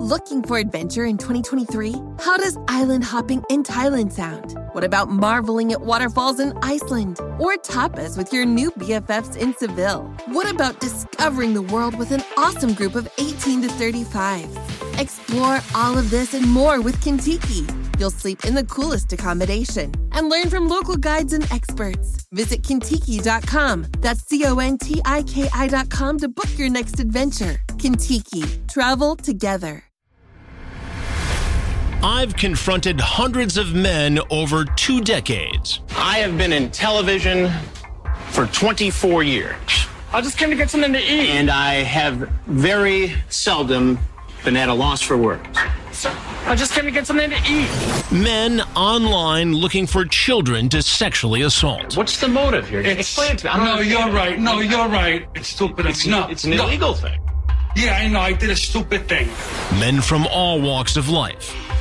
Looking for adventure in 2023? How does island hopping in Thailand sound? What about marveling at waterfalls in Iceland? Or tapas with your new BFFs in Seville? What about discovering the world with an awesome group of 18 to 35? Explore all of this and more with Contiki. You'll sleep in the coolest accommodation and learn from local guides and experts. Visit Contiki.com. That's C O N T I K I.com to book your next adventure. Contiki. Travel together. I've confronted hundreds of men over two decades. I have been in television for 24 years. I just came to get something to eat. And I have very seldom been at a loss for words. I just came to get something to eat. Men online looking for children to sexually assault. What's the motive here? It's, Explain it to me. I don't no, understand. you're right. No, you're right. It's stupid. It's, not. It's an no. illegal thing. Yeah, I know. I did a stupid thing. Men from all walks of life.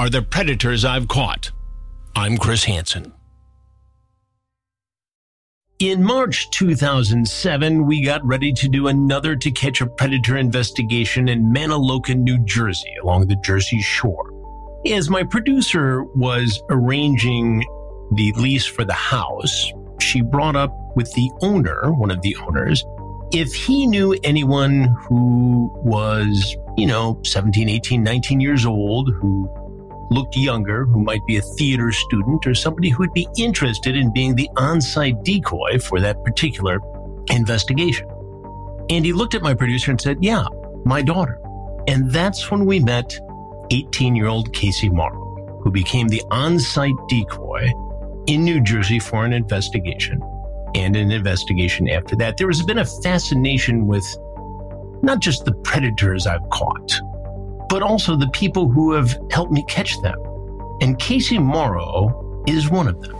are the predators I've caught. I'm Chris Hansen. In March 2007, we got ready to do another To Catch a Predator investigation in Mantoloking, New Jersey, along the Jersey Shore. As my producer was arranging the lease for the house, she brought up with the owner, one of the owners, if he knew anyone who was, you know, 17, 18, 19 years old, who looked younger, who might be a theater student or somebody who would be interested in being the on site decoy for that particular investigation. And he looked at my producer and said, Yeah, my daughter. And that's when we met 18 year old Casey Mauro, who became the on site decoy in New Jersey for an investigation and an investigation after that. There has been a fascination with not just the predators I've caught, but also the people who have helped me catch them. And Casey Mauro is one of them.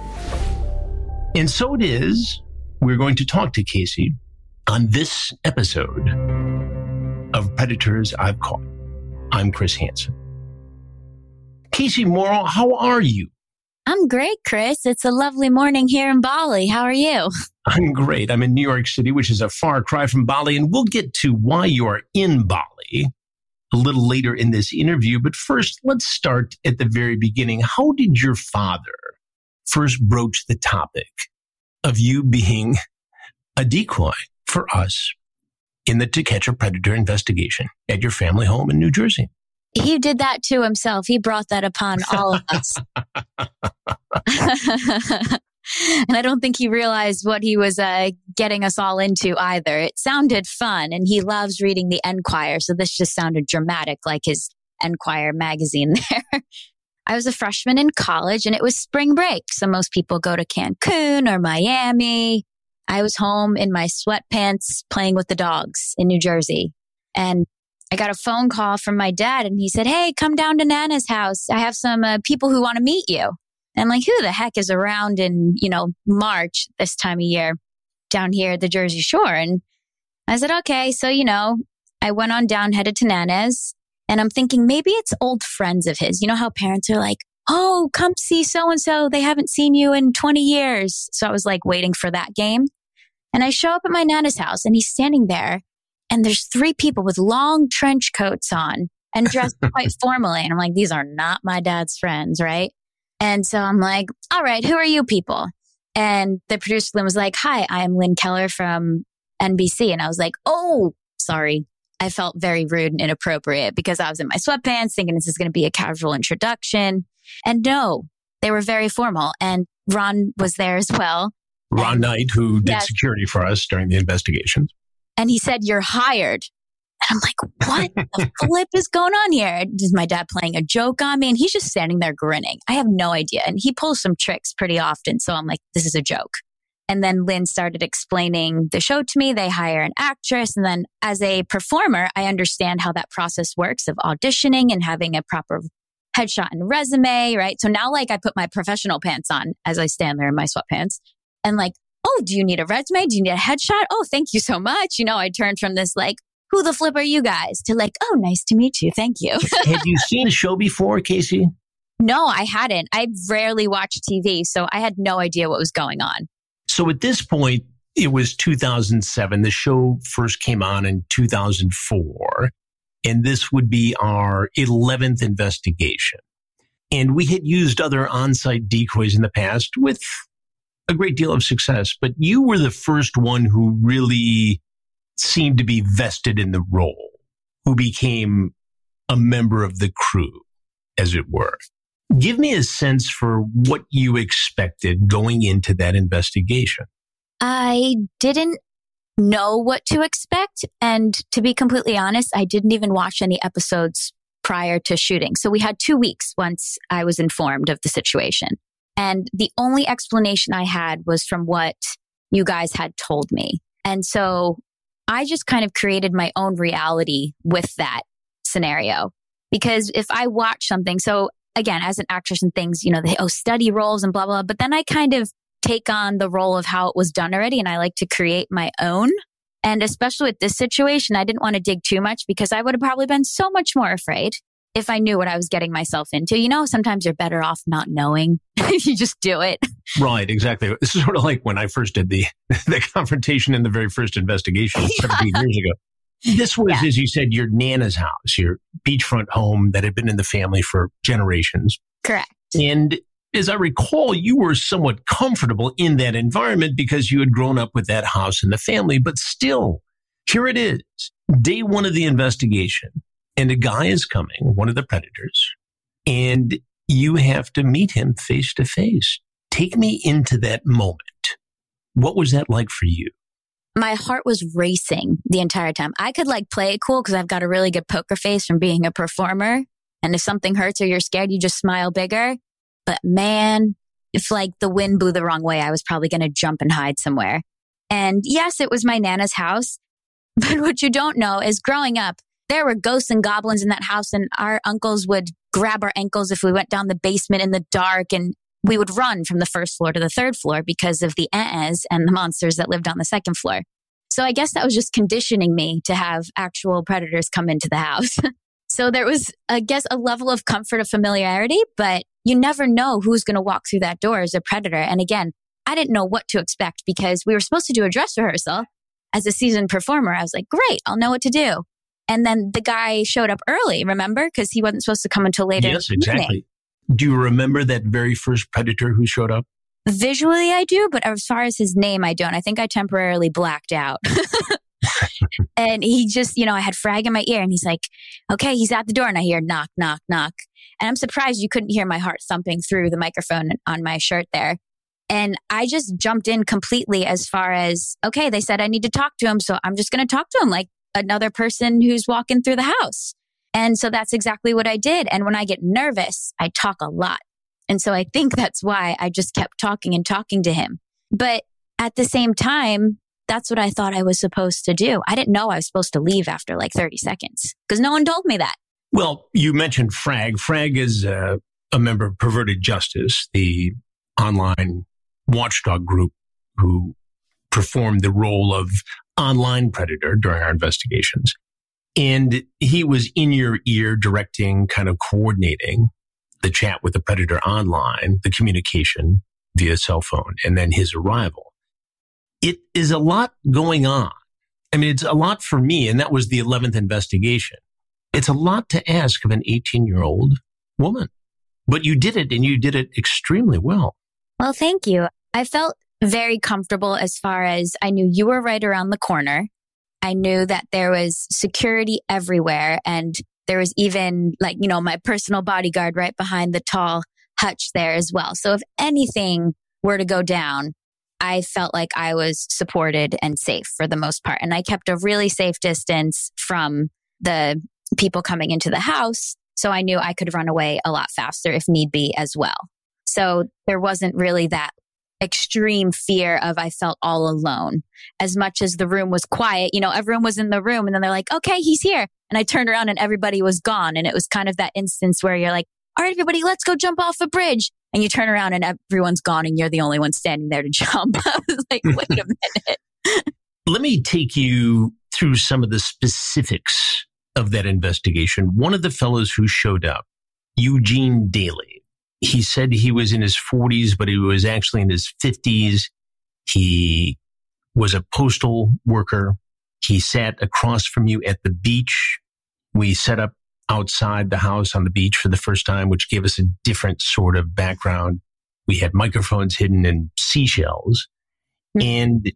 And so it is, we're going to talk to Casey on this episode of Predators I've Caught. I'm Chris Hansen. Casey Mauro, how are you? I'm great, Chris. It's a lovely morning here in Bali. How are you? I'm great. I'm in New York City, which is a far cry from Bali, and we'll get to why you are in Bali a little later in this interview. But first, let's start at the very beginning. How did your father first broach the topic of you being a decoy for us in the To Catch a Predator investigation at your family home in New Jersey? He did that to himself. He brought that upon all of us. and I don't think he realized what he was uh, getting us all into either. It sounded fun, and he loves reading the Enquirer. So this just sounded dramatic, like his Enquirer magazine there. I was a freshman in college, and it was spring break. So most people go to Cancun or Miami. I was home in my sweatpants playing with the dogs in New Jersey. And I got a phone call from my dad and he said, Hey, come down to Nana's house. I have some uh, people who want to meet you. And like, who the heck is around in, you know, March this time of year down here at the Jersey Shore? And I said, okay. So, you know, I went on down, headed to Nana's and I'm thinking maybe it's old friends of his. You know how parents are like, Oh, come see so and so. They haven't seen you in 20 years. So I was like waiting for that game. And I show up at my Nana's house and he's standing there and there's three people with long trench coats on and dressed quite formally. And I'm like, these are not my dad's friends, right? And so I'm like, all right, who are you people? And the producer Lynn was like, hi, I'm Lynn Keller from NBC. And I was like, oh, sorry. I felt very rude and inappropriate because I was in my sweatpants thinking this is going to be a casual introduction. And no, they were very formal. And Ron was there as well. Ron And- Knight, who did Yes. security for us during the investigations. And he said, You're hired. And I'm like, What the flip is going on here? Is my dad playing a joke on me? And he's just standing there grinning. I have no idea. And he pulls some tricks pretty often. So I'm like, This is a joke. And then Lynn started explaining the show to me. They hire an actress. And then as a performer, I understand how that process works of auditioning and having a proper headshot and resume, right? So now like I put my professional pants on as I stand there in my sweatpants and like, oh, do you need a resume? Do you need a headshot? Oh, thank you so much. You know, I turned from this like, who the flip are you guys to like, oh, nice to meet you. Thank you. Have you seen the show before, Casey? no, I hadn't. I rarely watch TV. So I had no idea what was going on. So at this point, it was 2007. The show first came on in 2004. And this would be our 11th investigation. And we had used other on site decoys in the past with a great deal of success, but you were the first one who really seemed to be vested in the role, who became a member of the crew, as it were. Give me a sense for what you expected going into that investigation. I didn't know what to expect. And to be completely honest, I didn't even watch any episodes prior to shooting. So we had two weeks once I was informed of the situation. And the only explanation I had was from what you guys had told me. And so I just kind of created my own reality with that scenario. Because if I watch something, so again, as an actress and things, you know, they, oh, study roles and blah, blah, blah. But then I kind of take on the role of how it was done already. And I like to create my own. And especially with this situation, I didn't want to dig too much because I would have probably been so much more afraid if I knew what I was getting myself into. You know, sometimes you're better off not knowing. you just do it. Right, exactly. This is sort of like when I first did the the confrontation in the very first investigation 17 years ago. This was, Yeah. as you said, your nana's house, your beachfront home that had been in the family for generations. Correct. And as I recall, you were somewhat comfortable in that environment because you had grown up with that house and the family. But still, here it is, day one of the investigation, and a guy is coming, one of the predators, and you have to meet him face to face. Take me into that moment. What was that like for you? My heart was racing the entire time. I could like play it cool because I've got a really good poker face from being a performer. And if something hurts or you're scared, you just smile bigger. But man, if like the wind blew the wrong way, I was probably going to jump and hide somewhere. And yes, it was my Nana's house. But what you don't know is growing up, there were ghosts and goblins in that house and our uncles would grab our ankles if we went down the basement in the dark and we would run from the first floor to the third floor because of the uh-uh and the monsters that lived on the second floor. So I guess that was just conditioning me to have actual predators come into the house. so there was, I guess, a level of comfort of familiarity, but you never know who's going to walk through that door as a predator. And again, I didn't know what to expect because we were supposed to do a dress rehearsal as a seasoned performer. I was like, great, I'll know what to do. And then the guy showed up early, remember? Because he wasn't supposed to come until later. yes, the evening. exactly. Do you remember that very first predator who showed up? Visually, I do, but as far as his name, I don't. I think I temporarily blacked out. and he just, you know, I had frag in my ear and he's like, okay, he's at the door. And I hear knock, knock, knock. And I'm surprised you couldn't hear my heart thumping through the microphone on my shirt there. And I just jumped in completely as far as, okay, they said I need to talk to him. So I'm just going to talk to him like another person who's walking through the house. And so that's exactly what I did. And when I get nervous, I talk a lot. And so I think that's why I just kept talking and talking to him. But at the same time, that's what I thought I was supposed to do. I didn't know I was supposed to leave after like 30 seconds because no one told me that. Well, you mentioned Frag. Frag is a member of Perverted Justice, the online watchdog group who performed the role of online predator during our investigations. And he was in your ear directing, kind of coordinating the chat with the predator online, the communication via cell phone, and then his arrival. It is a lot going on. I mean, it's a lot for me. And that was the 11th investigation. It's a lot to ask of an 18 year old woman, but you did it and you did it extremely well. Well, thank you. I felt very comfortable as far as I knew you were right around the corner. I knew that there was security everywhere and there was even like, you know, my personal bodyguard right behind the tall hutch there as well. So if anything were to go down, I felt like I was supported and safe for the most part. And I kept a really safe distance from the people coming into the house. So I knew I could run away a lot faster if need be as well. So there wasn't really that extreme fear of I felt all alone as much as the room was quiet. You know, everyone was in the room and then they're like, okay, he's here. And I turned around and everybody was gone. And it was kind of that instance where you're like, all right, everybody, let's go jump off a bridge. And you turn around and everyone's gone and you're the only one standing there to jump. I was like, hmm. wait a minute. Let me take you through some of the specifics of that investigation. One of the fellows who showed up, Eugene Daly, he said he was in his 40s, but he was actually in his 50s. He was a postal worker. He sat across from you at the beach. We set up outside the house on the beach for the first time, which gave us a different sort of background. We had microphones hidden in seashells. Mm-hmm. And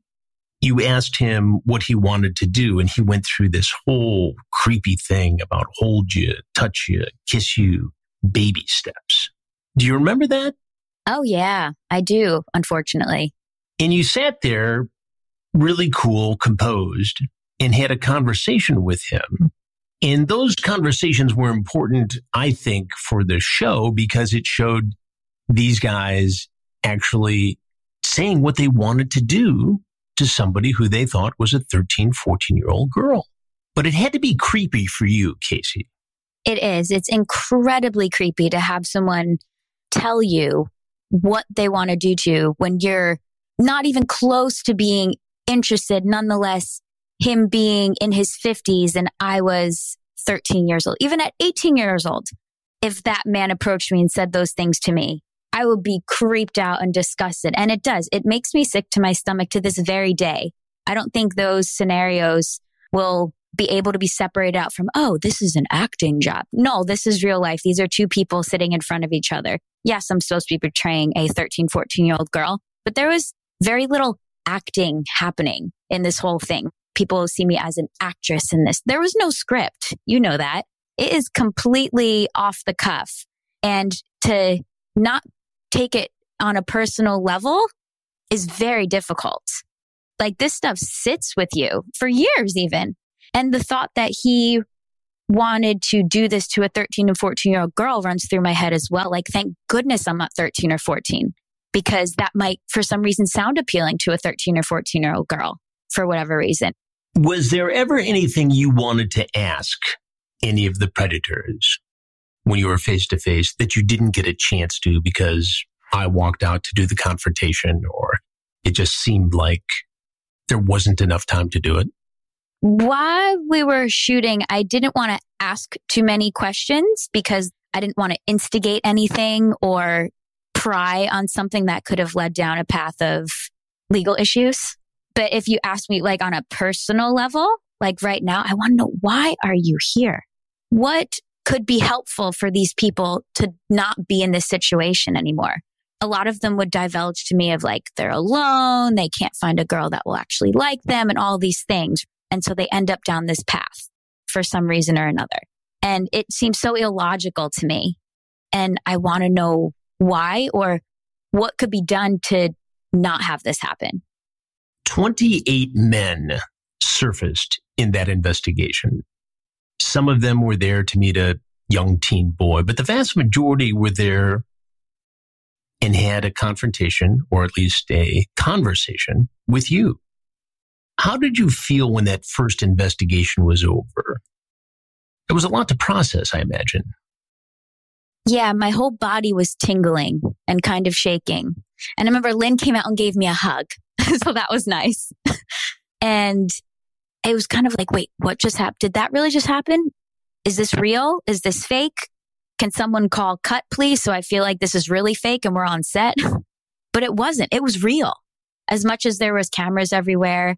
you asked him what he wanted to do, and he went through this whole creepy thing about hold you, touch you, kiss you, baby steps. Do you remember that? Oh, yeah, I do, unfortunately. And you sat there really cool, composed, and had a conversation with him. And those conversations were important, I think, for the show because it showed these guys actually saying what they wanted to do to somebody who they thought was a 13, 14 year old girl. But it had to be creepy for you, Casey. It is. It's incredibly creepy to have someone tell you what they want to do to you when you're not even close to being interested. Nonetheless, him being in his 50s and I was 13 years old, even at 18 years old, if that man approached me and said those things to me, I would be creeped out and disgusted. And it does. It makes me sick to my stomach to this very day. I don't think those scenarios will be able to be separated out from, oh, this is an acting job. No, this is real life. These are two people sitting in front of each other. Yes, I'm supposed to be portraying a 13, 14 year old girl, but there was very little acting happening in this whole thing. People see me as an actress in this. There was no script. You know that. It is completely off the cuff. And to not take it on a personal level is very difficult. Like this stuff sits with you for years, even. And the thought that he wanted to do this to a 13 and 14 year old girl runs through my head as well. Like, thank goodness I'm not 13 or 14 because that might, for some reason, sound appealing to a 13 or 14 year old girl for whatever reason. Was there ever anything you wanted to ask any of the predators when you were face to face that you didn't get a chance to because I walked out to do the confrontation or it just seemed like there wasn't enough time to do it? While we were shooting, I didn't want to ask too many questions because I didn't want to instigate anything or pry on something that could have led down a path of legal issues. But if you ask me like on a personal level, like right now, I want to know why are you here? What could be helpful for these people to not be in this situation anymore? A lot of them would divulge to me of like, they're alone. They can't find a girl that will actually like them and all these things. And so they end up down this path for some reason or another. And it seems so illogical to me. And I want to know why or what could be done to not have this happen. 28 men surfaced in that investigation. Some of them were there to meet a young teen boy, but the vast majority were there and had a confrontation or at least a conversation with you. How did you feel when that first investigation was over? It was a lot to process, I imagine. Yeah, my whole body was tingling and kind of shaking. And I remember Lynn came out and gave me a hug. so that was nice. and it was kind of like, wait, what just happened? Did that really just happen? Is this real? Is this fake? Can someone call cut, please? So I feel like this is really fake and we're on set. but it wasn't. It was real. As much as there was cameras everywhere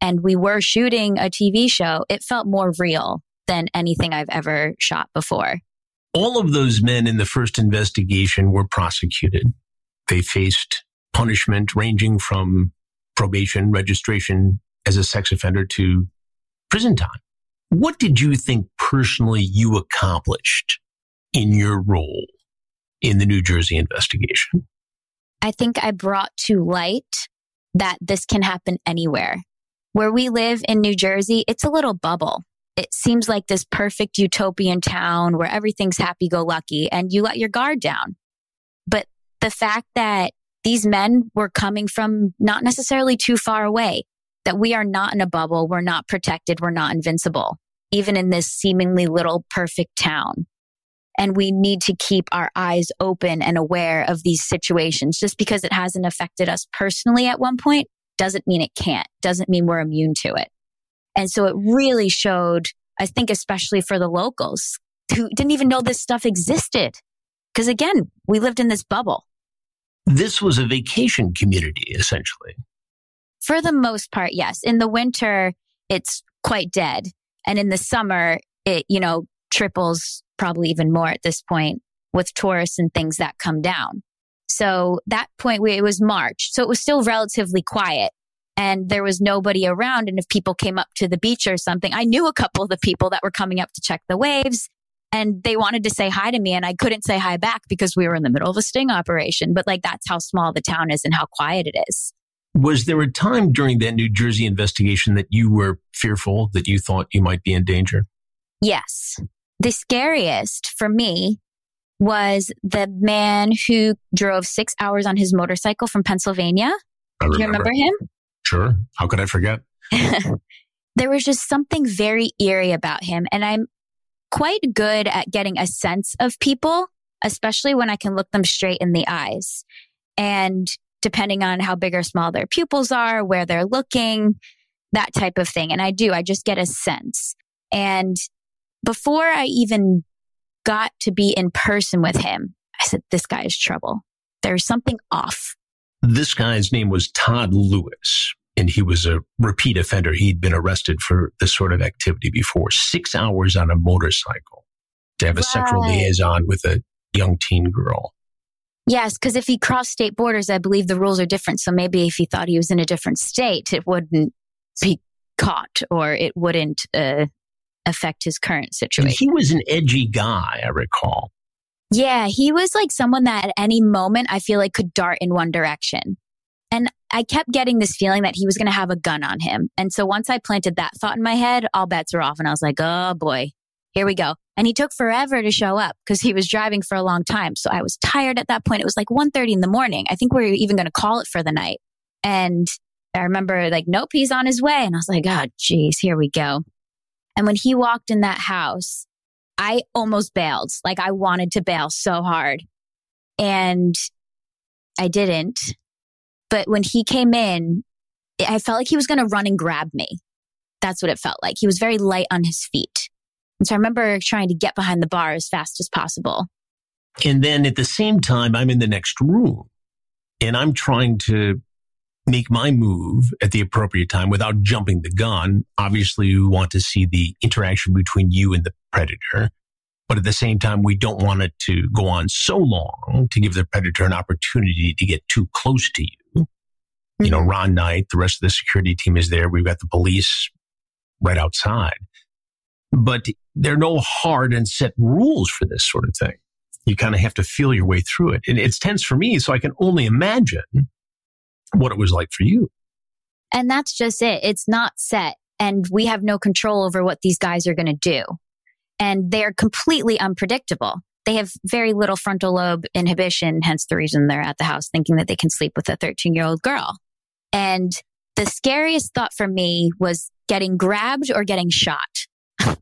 and we were shooting a TV show, it felt more real than anything I've ever shot before. All of those men in the first investigation were prosecuted. They faced punishment ranging from probation, registration as a sex offender to prison time. What did you think personally you accomplished in your role in the New Jersey investigation? I think I brought to light that this can happen anywhere. Where we live in New Jersey, it's a little bubble. It seems like this perfect utopian town where everything's happy go lucky and you let your guard down. But the fact that these men were coming from not necessarily too far away, that we are not in a bubble, we're not protected, we're not invincible, even in this seemingly little perfect town. And we need to keep our eyes open and aware of these situations. Just because it hasn't affected us personally at one point doesn't mean it can't, doesn't mean we're immune to it. And so it really showed, I think, especially for the locals who didn't even know this stuff existed. Because again, we lived in this bubble. This was a vacation community, essentially. For the most part, yes. In the winter, it's quite dead. And in the summer, it, you know, triples probably even more at this point with tourists and things that come down. So that point, it was March. So it was still relatively quiet and there was nobody around. And if people came up to the beach or something, I knew a couple of the people that were coming up to check the waves and they wanted to say hi to me and I couldn't say hi back because we were in the middle of a sting operation. But like that's how small the town is and how quiet it is. Was there a time during that New Jersey investigation that you were fearful that you thought you might be in danger? Yes. The scariest for me was the man who drove six hours on his motorcycle from Pennsylvania. Remember. Do you remember him? Sure. How could I forget? there was just something very eerie about him. And I'm quite good at getting a sense of people, especially when I can look them straight in the eyes. And depending on how big or small their pupils are, where they're looking, that type of thing. And I do, I just get a sense. And before I even got to be in person with him, I said, this guy is trouble. There's something off. This guy's name was Todd Lewis, and he was a repeat offender. He'd been arrested for this sort of activity before. Six hours on a motorcycle to have a right. sexual liaison with a young teen girl. Yes, because if he crossed state borders, I believe the rules are different. So maybe if he thought he was in a different state, it wouldn't be caught or it wouldn't uh, affect his current situation. He was an edgy guy, I recall. Yeah, he was like someone that at any moment I feel like could dart in one direction. And I kept getting this feeling that he was going to have a gun on him. And so once I planted that thought in my head, all bets were off. And I was like, oh boy, here we go. And he took forever to show up because he was driving for a long time. So I was tired at that point. It was like 1.30 in the morning. I think we were even going to call it for the night. And I remember like, nope, he's on his way. And I was like, oh, geez, here we go. And when he walked in that house, I almost bailed. Like I wanted to bail so hard and I didn't. But when he came in, I felt like he was going to run and grab me. That's what it felt like. He was very light on his feet. And so I remember trying to get behind the bar as fast as possible. And then at the same time, I'm in the next room and I'm trying to make my move at the appropriate time without jumping the gun. Obviously, we want to see the interaction between you and the predator. But at the same time, we don't want it to go on so long to give the predator an opportunity to get too close to you. You know, mm-hmm. Ron Knight, the rest of the security team is there. We've got the police right outside. But there are no hard and set rules for this sort of thing. You kind of have to feel your way through it. And it's tense for me, so I can only imagine what it was like for you. And that's just it. It's not set. And we have no control over what these guys are going to do. And they're completely unpredictable. They have very little frontal lobe inhibition, hence the reason they're at the house thinking that they can sleep with a 13 year old girl. And the scariest thought for me was getting grabbed or getting shot.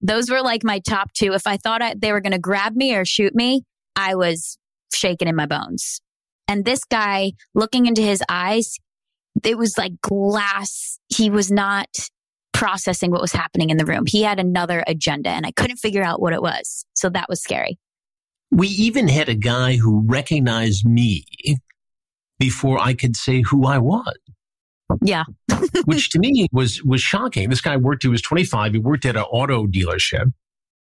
Those were like my top two. If I thought I, they were going to grab me or shoot me, I was shaking in my bones. And this guy looking into his eyes, it was like glass. He was not processing what was happening in the room. He had another agenda and I couldn't figure out what it was. So that was scary. We even had a guy who recognized me before I could say who I was. Yeah. which to me was was shocking. This guy worked, he was 25, he worked at an auto dealership.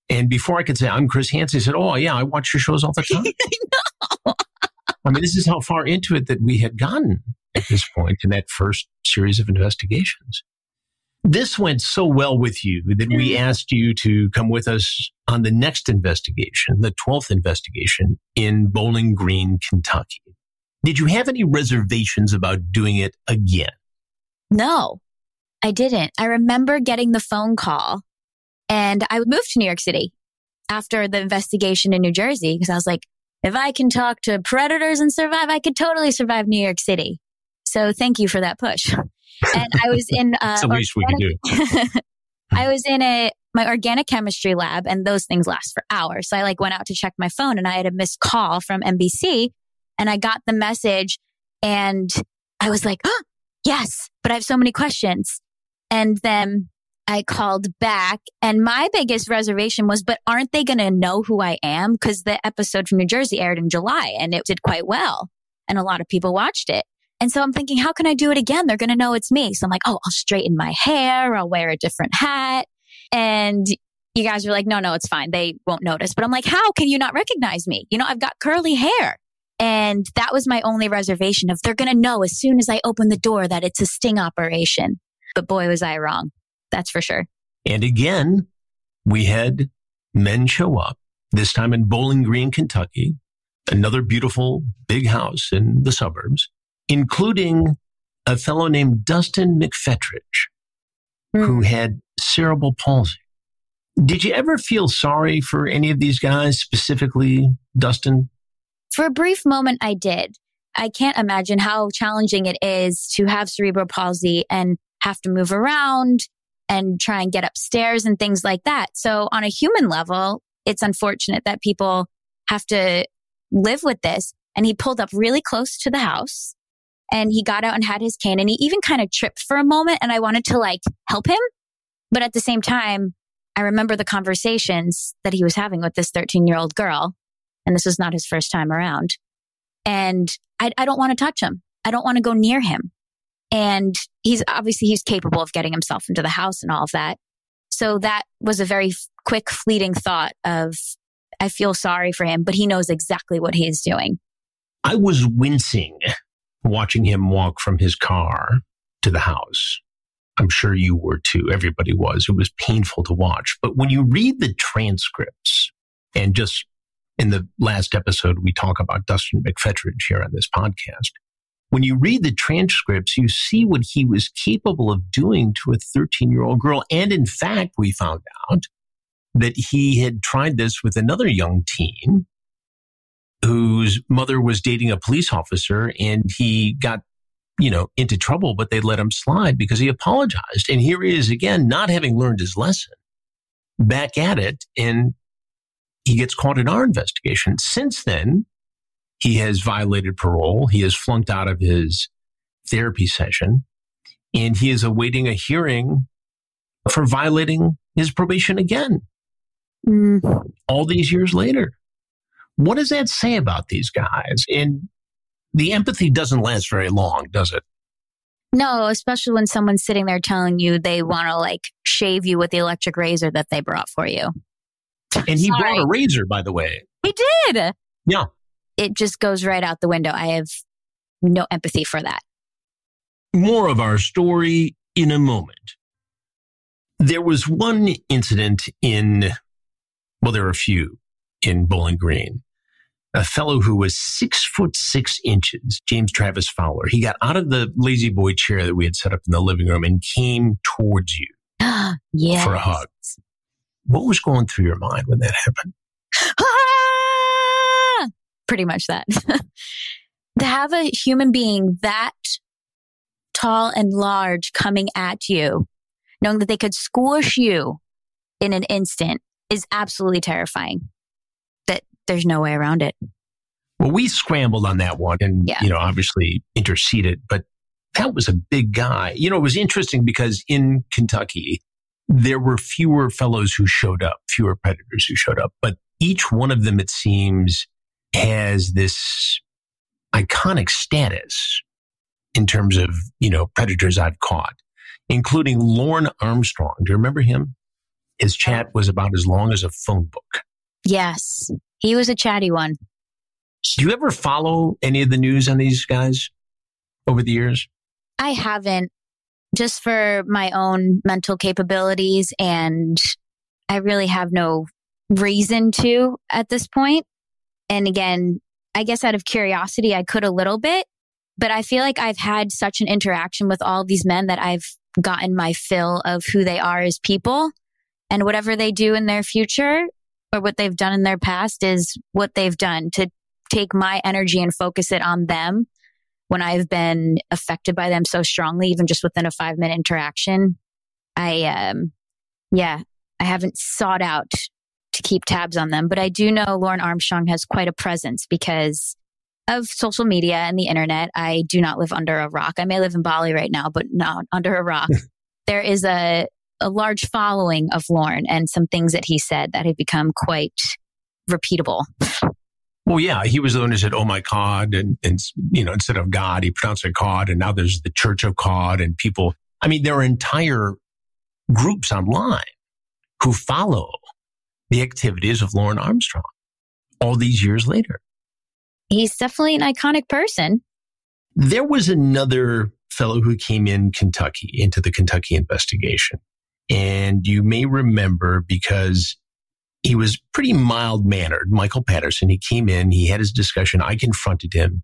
And before I could say I'm Chris Hansen, he said, Oh yeah, I watch your shows all the time. I mean, this is how far into it that we had gotten at this point in that first series of investigations. This went so well with you that we asked you to come with us on the next investigation, the 12th investigation in Bowling Green, Kentucky. Did you have any reservations about doing it again? No, I didn't. I remember getting the phone call and I moved to New York City after the investigation in New Jersey because I was like, if I can talk to predators and survive, I could totally survive New York City. So thank you for that push. And I was in, uh, It's least we can do. I was in a, my organic chemistry lab and those things last for hours. So I like went out to check my phone and I had a missed call from NBC and I got the message and I was like, oh, yes, but I have so many questions. And then I called back and my biggest reservation was, but aren't they going to know who I am? Cause the episode from New Jersey aired in July and it did quite well. And a lot of people watched it. And so I'm thinking, how can I do it again? They're going to know it's me. So I'm like, oh, I'll straighten my hair. I'll wear a different hat. And you guys were like, no, no, it's fine. They won't notice. But I'm like, how can you not recognize me? You know, I've got curly hair. And that was my only reservation of they're going to know as soon as I open the door that it's a sting operation. But boy, was I wrong. That's for sure. And again, we had men show up, this time in Bowling Green, Kentucky, another beautiful big house in the suburbs, including a fellow named Dustin McFetridge, hmm. who had cerebral palsy. Did you ever feel sorry for any of these guys, specifically Dustin? For a brief moment, I did. I can't imagine how challenging it is to have cerebral palsy and have to move around and try and get upstairs and things like that. So on a human level, it's unfortunate that people have to live with this. And he pulled up really close to the house and he got out and had his cane and he even kind of tripped for a moment. And I wanted to like help him. But at the same time, I remember the conversations that he was having with this 13 year old girl. And this was not his first time around. And I, I don't want to touch him. I don't want to go near him. And he's obviously he's capable of getting himself into the house and all of that. So that was a very quick, fleeting thought of, I feel sorry for him, but he knows exactly what he's doing. I was wincing watching him walk from his car to the house. I'm sure you were too. Everybody was. It was painful to watch. But when you read the transcripts, and just in the last episode, we talk about Dustin McFetridge here on this podcast. When you read the transcripts, you see what he was capable of doing to a 13 year old girl. And in fact, we found out that he had tried this with another young teen whose mother was dating a police officer and he got you know into trouble but they let him slide because he apologized and here he is again not having learned his lesson back at it and he gets caught in our investigation since then he has violated parole he has flunked out of his therapy session and he is awaiting a hearing for violating his probation again mm. all these years later what does that say about these guys? And the empathy doesn't last very long, does it? No, especially when someone's sitting there telling you they want to like shave you with the electric razor that they brought for you. And he Sorry. brought a razor, by the way. He did. Yeah. It just goes right out the window. I have no empathy for that. More of our story in a moment. There was one incident in, well, there were a few in Bowling Green. A fellow who was six foot six inches, James Travis Fowler. He got out of the lazy boy chair that we had set up in the living room and came towards you yeah. for a hug. What was going through your mind when that happened? Pretty much that. to have a human being that tall and large coming at you, knowing that they could squish you in an instant is absolutely terrifying. That there's no way around it. Well, we scrambled on that one and, Yeah. you know, obviously interceded, but that was a big guy. You know, it was interesting because in Kentucky, there were fewer fellows who showed up, fewer predators who showed up, but each one of them, it seems, has this iconic status in terms of, you know, predators I've caught, including Lorne Armstrong. Do you remember him? His chat was about as long as a phone book. Yes. He was a chatty one. Do you ever follow any of the news on these guys over the years? I haven't. just for my own mental capabilities. And I really have no reason to at this point. And again, I guess out of curiosity, I could a little bit, but I feel like I've had such an interaction with all these men that I've gotten my fill of who they are as people and whatever they do in their future or what they've done in their past is what they've done to take my energy and focus it on them when I've been affected by them so strongly, even just within a five minute interaction. I, um, yeah, I haven't sought out to keep tabs on them, but I do know Lorne Armstrong has quite a presence because of social media and the internet. I do not live under a rock. I may live in Bali right now, but not under a rock. there is a, a large following of Lorne and some things that he said that have become quite repeatable. Well, yeah, he was the one who said, "Oh my God," and and you know, instead of God, he pronounced it "cod," and now there's the Church of Cod, and people. I mean, there are entire groups online who follow the activities of Lorne Armstrong all these years later. He's definitely an iconic person. There was another fellow who came in Kentucky into the Kentucky investigation. And you may remember because he was pretty mild mannered. Michael Patterson, he came in, he had his discussion. I confronted him.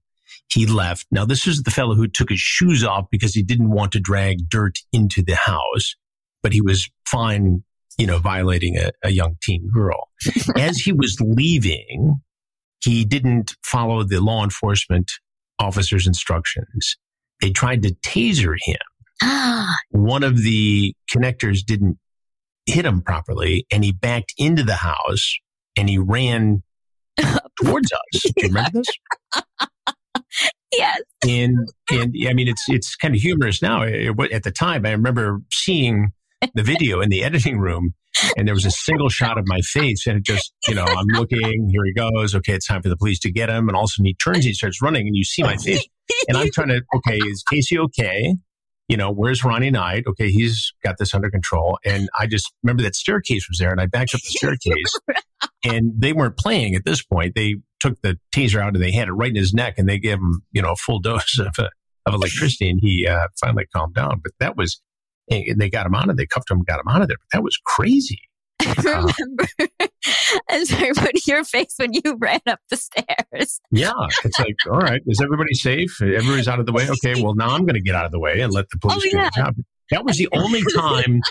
He left. Now, this is the fellow who took his shoes off because he didn't want to drag dirt into the house, but he was fine, you know, violating a, a young teen girl. As he was leaving, he didn't follow the law enforcement officer's instructions. They tried to taser him. One of the connectors didn't hit him properly and he backed into the house and he ran towards us. Do you remember this? yes. And and I mean it's it's kind of humorous now. At the time, I remember seeing the video in the editing room, and there was a single shot of my face, and it just you know I'm looking. Here he goes. Okay, it's time for the police to get him. And all of a sudden he turns, he starts running, and you see my face, and I'm trying to. Okay, is Casey okay? you know, where's Ronnie Knight? Okay, he's got this under control. And I just remember that staircase was there and I backed up the staircase and they weren't playing at this point. They took the taser out and they had it right in his neck and they gave him, you know, a full dose of, uh, of electricity and he uh, finally calmed down. But that was, and they got him out of there, they cuffed him, got him out of there. But that was crazy. I remember. I'm sorry, but your face when you ran up the stairs. Yeah, it's like, all right, is everybody safe? Everybody's out of the way. Okay, well now I'm going to get out of the way and let the police oh, do yeah. their job. That was the only time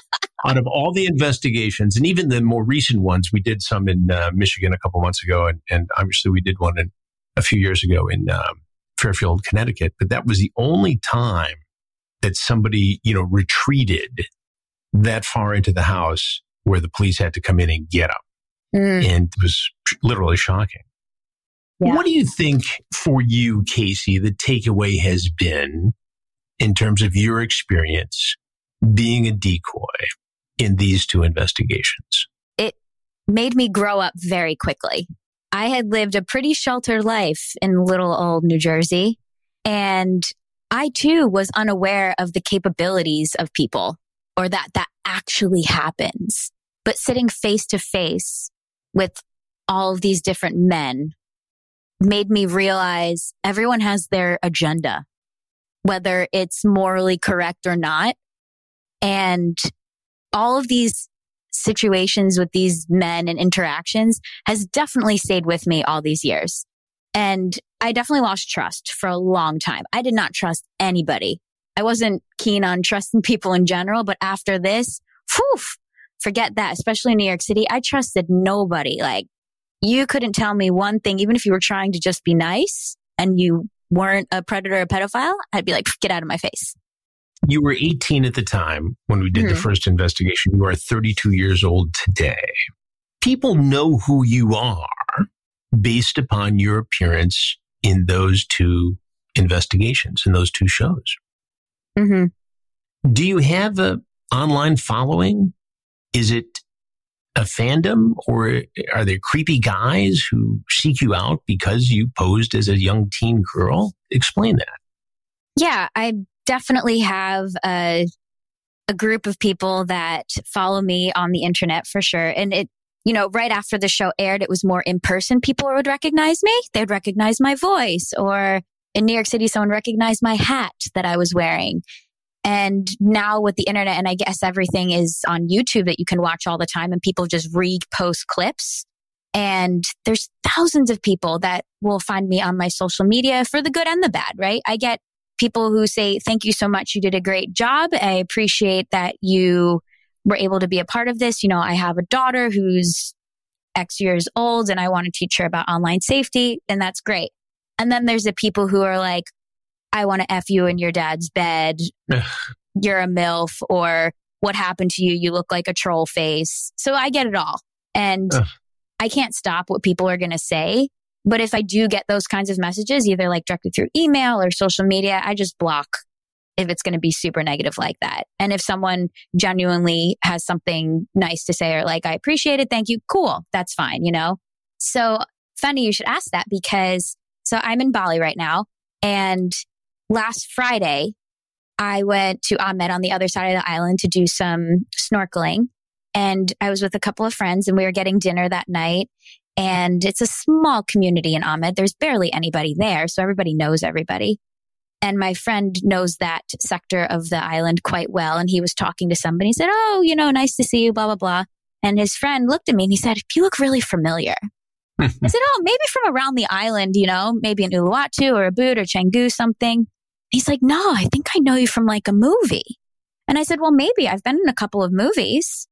out of all the investigations, and even the more recent ones, we did some in uh, Michigan a couple months ago, and, and obviously we did one in, a few years ago in um, Fairfield, Connecticut. But that was the only time that somebody, you know, retreated that far into the house where the police had to come in and get them. Mm. And it was literally shocking. Yeah. What do you think for you, Casey, the takeaway has been in terms of your experience being a decoy in these two investigations? It made me grow up very quickly. I had lived a pretty sheltered life in little old New Jersey. And I too was unaware of the capabilities of people or that that actually happens. But sitting face to face with all of these different men made me realize everyone has their agenda, whether it's morally correct or not. And all of these situations with these men and interactions has definitely stayed with me all these years. And I definitely lost trust for a long time. I did not trust anybody. I wasn't keen on trusting people in general, but after this, whew, forget that, especially in New York City. I trusted nobody. Like you couldn't tell me one thing, even if you were trying to just be nice and you weren't a predator or pedophile, I'd be like, get out of my face. You were 18 at the time when we did mm-hmm. the first investigation. You are 32 years old today. People know who you are based upon your appearance in those two investigations, in those two shows. Mm-hmm. Do you have a online following? Is it a fandom or are there creepy guys who seek you out because you posed as a young teen girl? Explain that. Yeah, I definitely have a, a group of people that follow me on the internet for sure. And it, you know, right after the show aired, it was more in person. People would recognize me. They'd recognize my voice or in New York City, someone recognized my hat that I was wearing. And now with the internet, and I guess everything is on YouTube that you can watch all the time, and people just repost clips. And there's thousands of people that will find me on my social media for the good and the bad, right? I get people who say, Thank you so much. You did a great job. I appreciate that you were able to be a part of this. You know, I have a daughter who's X years old and I want to teach her about online safety, and that's great. And then there's the people who are like, I want to F you in your dad's bed. You're a MILF or what happened to you? You look like a troll face. So I get it all. And Ugh. I can't stop what people are going to say. But if I do get those kinds of messages, either like directly through email or social media, I just block if it's going to be super negative like that. And if someone genuinely has something nice to say or like, I appreciate it. Thank you. Cool. That's fine. You know? So funny you should ask that because so I'm in Bali right now and last Friday I went to Amed on the other side of the island to do some snorkeling and I was with a couple of friends and we were getting dinner that night and it's a small community in Amed. There's barely anybody there. So everybody knows everybody. And my friend knows that sector of the island quite well. And he was talking to somebody. He said, Oh, you know, nice to see you, blah, blah, blah. And his friend looked at me and he said, You look really familiar. I said, Oh, maybe from around the island, you know, maybe in Uluwatu or Ubud or Canggu, something. He's like, No, I think I know you from like a movie. And I said, Well, maybe I've been in a couple of movies.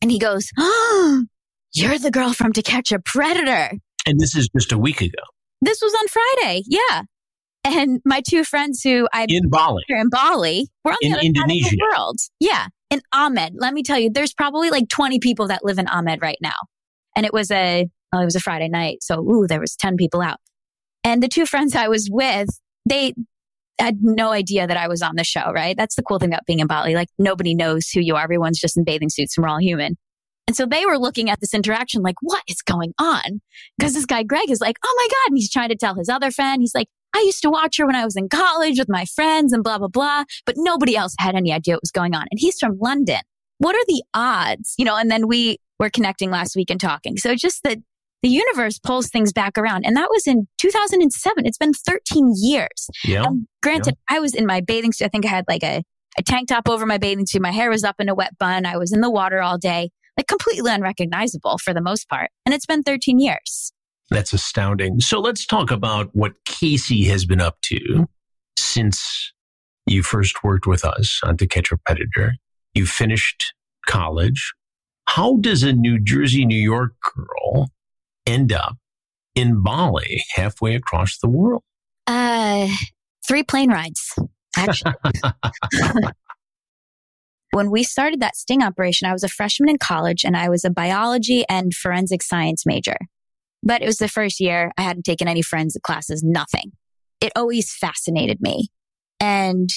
And he goes, Oh, you're the girl from To Catch a Predator. And this is just a week ago. This was on Friday. Yeah. And my two friends who I in Bali, in Bali, we're on in the other Indonesia. side of the world. Yeah, in Amed. Let me tell you, there's probably like 20 people that live in Amed right now, and it was a well, it was a Friday night, so ooh, there was 10 people out. And the two friends I was with, they had no idea that I was on the show. Right? That's the cool thing about being in Bali. Like nobody knows who you are. Everyone's just in bathing suits, and we're all human. And so they were looking at this interaction like, what is going on? Because this guy, Greg, is like, oh my God. And he's trying to tell his other friend, he's like, I used to watch her when I was in college with my friends and blah, blah, blah. But nobody else had any idea what was going on. And he's from London. What are the odds? You know, and then we were connecting last week and talking. So just that the universe pulls things back around. And that was in 2007. It's been 13 years. Yeah. Um, granted, yeah. I was in my bathing suit. I think I had like a, a tank top over my bathing suit. My hair was up in a wet bun. I was in the water all day, like completely unrecognizable for the most part. And it's been 13 years. That's astounding. So let's talk about what Casey has been up to since you first worked with us on To Catch a Predator. You finished college. How does a New Jersey, New York girl end up in Bali, halfway across the world? Uh, three plane rides, actually. when we started that sting operation, I was a freshman in college and I was a biology and forensic science major. But it was the first year I hadn't taken any forensics classes, nothing. It always fascinated me. And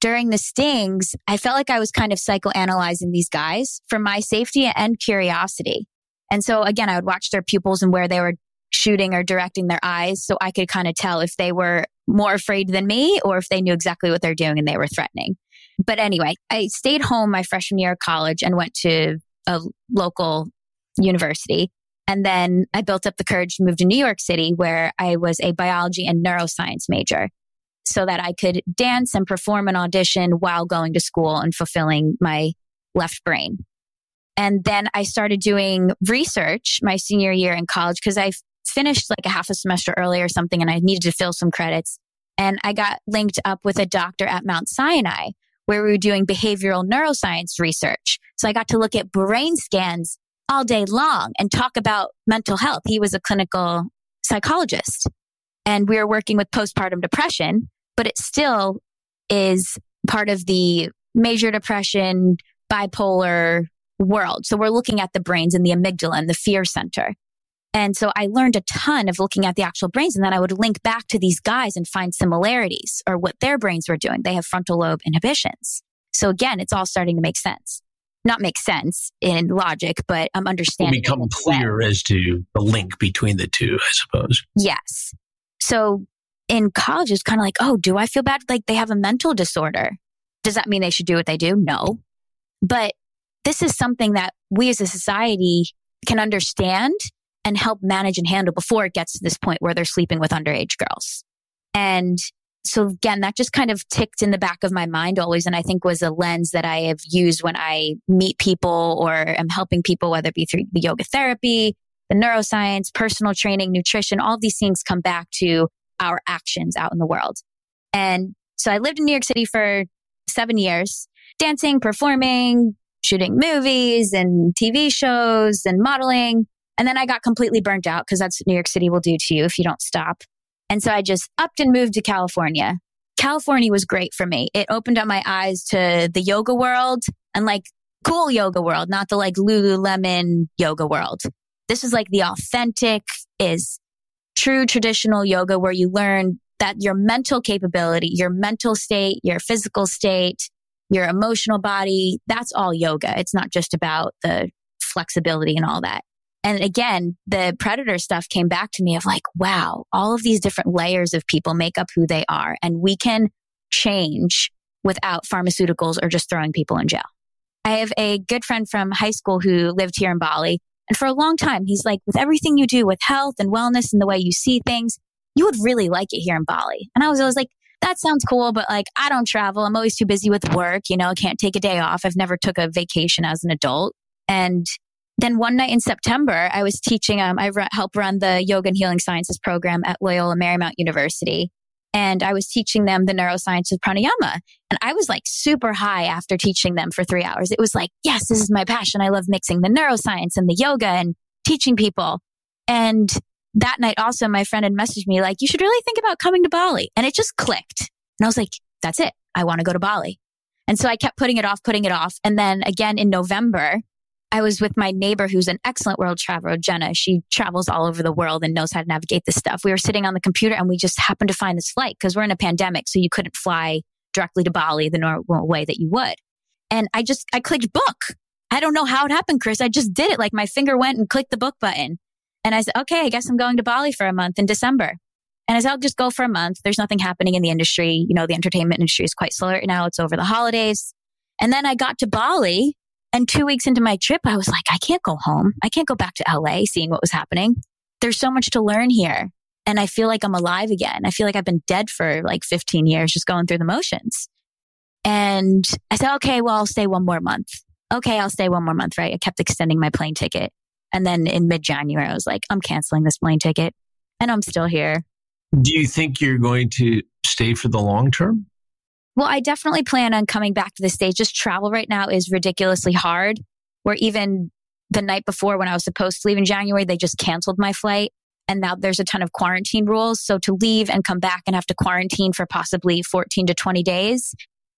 during the stings, I felt like I was kind of psychoanalyzing these guys for my safety and curiosity. And so again, I would watch their pupils and where they were shooting or directing their eyes so I could kind of tell if they were more afraid than me or if they knew exactly what they're doing and they were threatening. But anyway, I stayed home my freshman year of college and went to a local university. And then I built up the courage to move to New York City, where I was a biology and neuroscience major so that I could dance and perform an audition while going to school and fulfilling my left brain. And then I started doing research my senior year in college because I finished like a half a semester early or something and I needed to fill some credits. And I got linked up with a doctor at Mount Sinai where we were doing behavioral neuroscience research. So I got to look at brain scans all day long and talk about mental health. He was a clinical psychologist and we were working with postpartum depression, but it still is part of the major depression, bipolar world. So we're looking at the brains and the amygdala and the fear center. And so I learned a ton of looking at the actual brains and then I would link back to these guys and find similarities or what their brains were doing. They have frontal lobe inhibitions. So again, it's all starting to make sense not make sense in logic, but I'm understanding. Will become clear as to the link between the two, I suppose. Yes. So in college, it's kind of like, oh, do I feel bad? Like they have a mental disorder. Does that mean they should do what they do? No. But this is something that we as a society can understand and help manage and handle before it gets to this point where they're sleeping with underage girls. And so again, that just kind of ticked in the back of my mind always. And I think was a lens that I have used when I meet people or am helping people, whether it be through the yoga therapy, the neuroscience, personal training, nutrition, all these things come back to our actions out in the world. And so I lived in New York City for seven years, dancing, performing, shooting movies and TV shows and modeling. And then I got completely burnt out because that's what New York City will do to you if you don't stop. And so I just upped and moved to California. California was great for me. It opened up my eyes to the yoga world and like cool yoga world, not the like Lululemon yoga world. This is like the authentic is true traditional yoga where you learn that your mental capability, your mental state, your physical state, your emotional body, that's all yoga. It's not just about the flexibility and all that. And again, the predator stuff came back to me of like, wow, all of these different layers of people make up who they are. And we can change without pharmaceuticals or just throwing people in jail. I have a good friend from high school who lived here in Bali. And for a long time, he's like, with everything you do with health and wellness and the way you see things, you would really like it here in Bali. And I was always like, that sounds cool, but like, I don't travel. I'm always too busy with work. You know, I can't take a day off. I've never took a vacation as an adult. And then one night in September, I was teaching, um, I help run the yoga and healing sciences program at Loyola Marymount University. And I was teaching them the neuroscience of pranayama. And I was like super high after teaching them for three hours. It was like, yes, this is my passion. I love mixing the neuroscience and the yoga and teaching people. And that night also, my friend had messaged me like, you should really think about coming to Bali. And it just clicked. And I was like, that's it. I want to go to Bali. And so I kept putting it off, putting it off. And then again in November, I was with my neighbor who's an excellent world traveler, Jenna. She travels all over the world and knows how to navigate this stuff. We were sitting on the computer and we just happened to find this flight because we're in a pandemic. So you couldn't fly directly to Bali the normal way that you would. And I just, I clicked book. I don't know how it happened, Chris. I just did it. Like my finger went and clicked the book button. And I said, okay, I guess I'm going to Bali for a month in December. And I said, I'll just go for a month. There's nothing happening in the industry. You know, the entertainment industry is quite slow right now. It's over the holidays. And then I got to Bali and two weeks into my trip, I was like, I can't go home. I can't go back to LA seeing what was happening. There's so much to learn here. And I feel like I'm alive again. I feel like I've been dead for like 15 years, just going through the motions. And I said, okay, well, I'll stay one more month. Okay, I'll stay one more month, right? I kept extending my plane ticket. And then in mid January, I was like, I'm canceling this plane ticket and I'm still here. Do you think you're going to stay for the long term? Well, I definitely plan on coming back to the States. Just travel right now is ridiculously hard. Where even the night before when I was supposed to leave in January, they just canceled my flight. And now there's a ton of quarantine rules. So to leave and come back and have to quarantine for possibly 14 to 20 days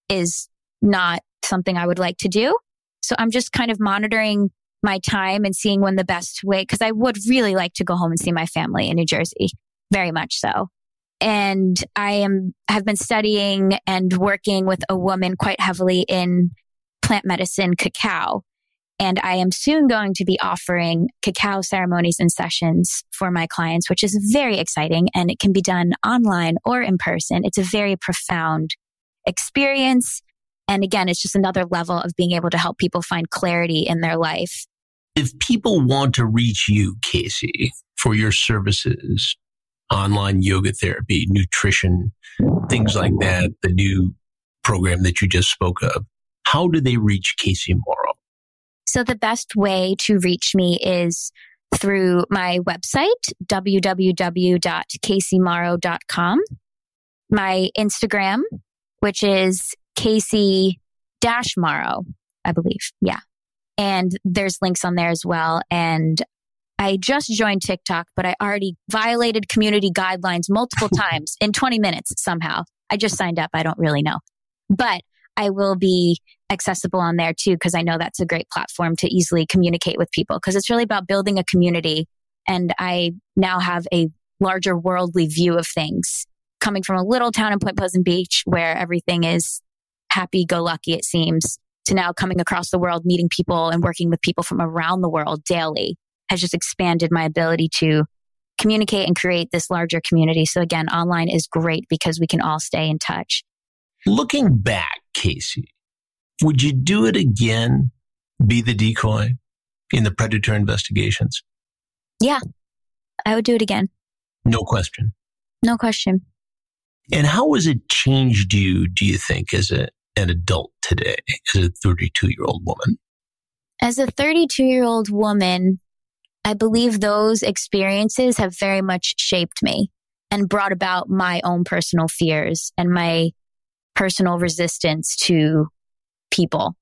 is not something I would like to do. So I'm just kind of monitoring my time and seeing when the best way, because I would really like to go home and see my family in New Jersey, very much so and I am have been studying and working with a woman quite heavily in plant medicine cacao. And I am soon going to be offering cacao ceremonies and sessions for my clients, which is very exciting. And it can be done online or in person. It's a very profound experience. And again, it's just another level of being able to help people find clarity in their life. If people want to reach you, Casey, for your services, online yoga therapy, nutrition, things like that, the new program that you just spoke of. How do they reach Casey Mauro? So the best way to reach me is through my website, www.caseymauro.com, my Instagram, which is Casey dash Mauro, I believe. Yeah. And there's links on there as well. And I just joined TikTok, but I already violated community guidelines multiple times in 20 minutes somehow. I just signed up. I don't really know, but I will be accessible on there too, because I know that's a great platform to easily communicate with people because it's really about building a community. And I now have a larger worldly view of things coming from a little town in Point Pleasant Beach where everything is happy go lucky, it seems, to now coming across the world, meeting people and working with people from around the world daily has just expanded my ability to communicate and create this larger community. So again, online is great because we can all stay in touch. Looking back, Casey, would you do it again? Be the decoy in the predator investigations? Yeah, I would do it again. No question. No question. And how has it changed you, do you think, as a, an adult today, as a 32 year old woman? As a 32 year old woman, I believe those experiences have very much shaped me and brought about my own personal fears and my personal resistance to people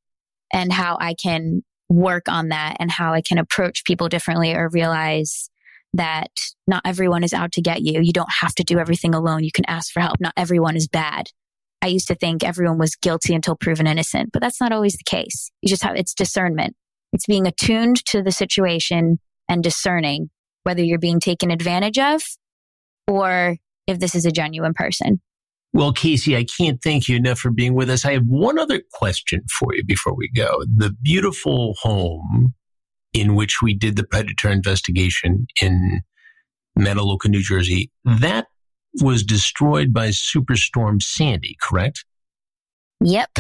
and how I can work on that and how I can approach people differently or realize that not everyone is out to get you. You don't have to do everything alone. You can ask for help. Not everyone is bad. I used to think everyone was guilty until proven innocent, but that's not always the case. You just have, it's discernment. It's being attuned to the situation and discerning whether you're being taken advantage of or if this is a genuine person. Well, Casey, I can't thank you enough for being with us. I have one other question for you before we go. The beautiful home in which we did the predator investigation in Mantoloking, New Jersey, that was destroyed by Superstorm Sandy, correct? Yep.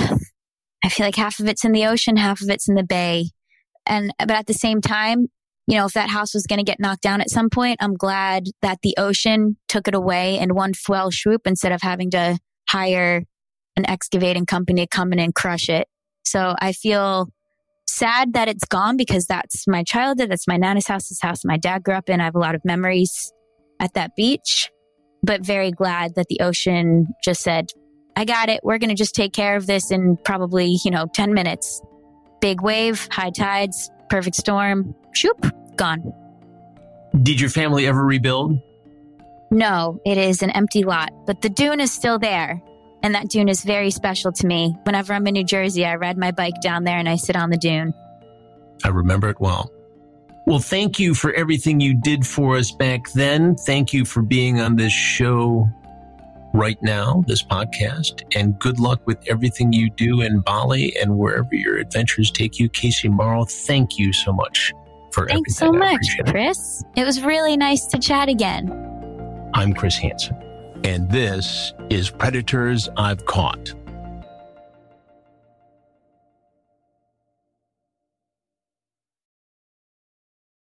I feel like half of it's in the ocean, half of it's in the bay. And, but at the same time, you know, if that house was going to get knocked down at some point, I'm glad that the ocean took it away in one fell swoop instead of having to hire an excavating company to come in and crush it. So I feel sad that it's gone because that's my childhood. That's my nana's house, this house my dad grew up in. I have a lot of memories at that beach, but very glad that the ocean just said, I got it. We're going to just take care of this in probably, you know, 10 minutes. Big wave, high tides, perfect storm, shoop, gone. Did your family ever rebuild? No, it is an empty lot, but the dune is still there. And that dune is very special to me. Whenever I'm in New Jersey, I ride my bike down there and I sit on the dune. I remember it well. Well, thank you for everything you did for us back then. Thank you for being on this show right now, this podcast, and good luck with everything you do in Bali and wherever your adventures take you. Casey Mauro, thank you so much for Thanks everything. so much, Chris. It. it was really nice to chat again. I'm Chris Hansen and this is Predators I've Caught.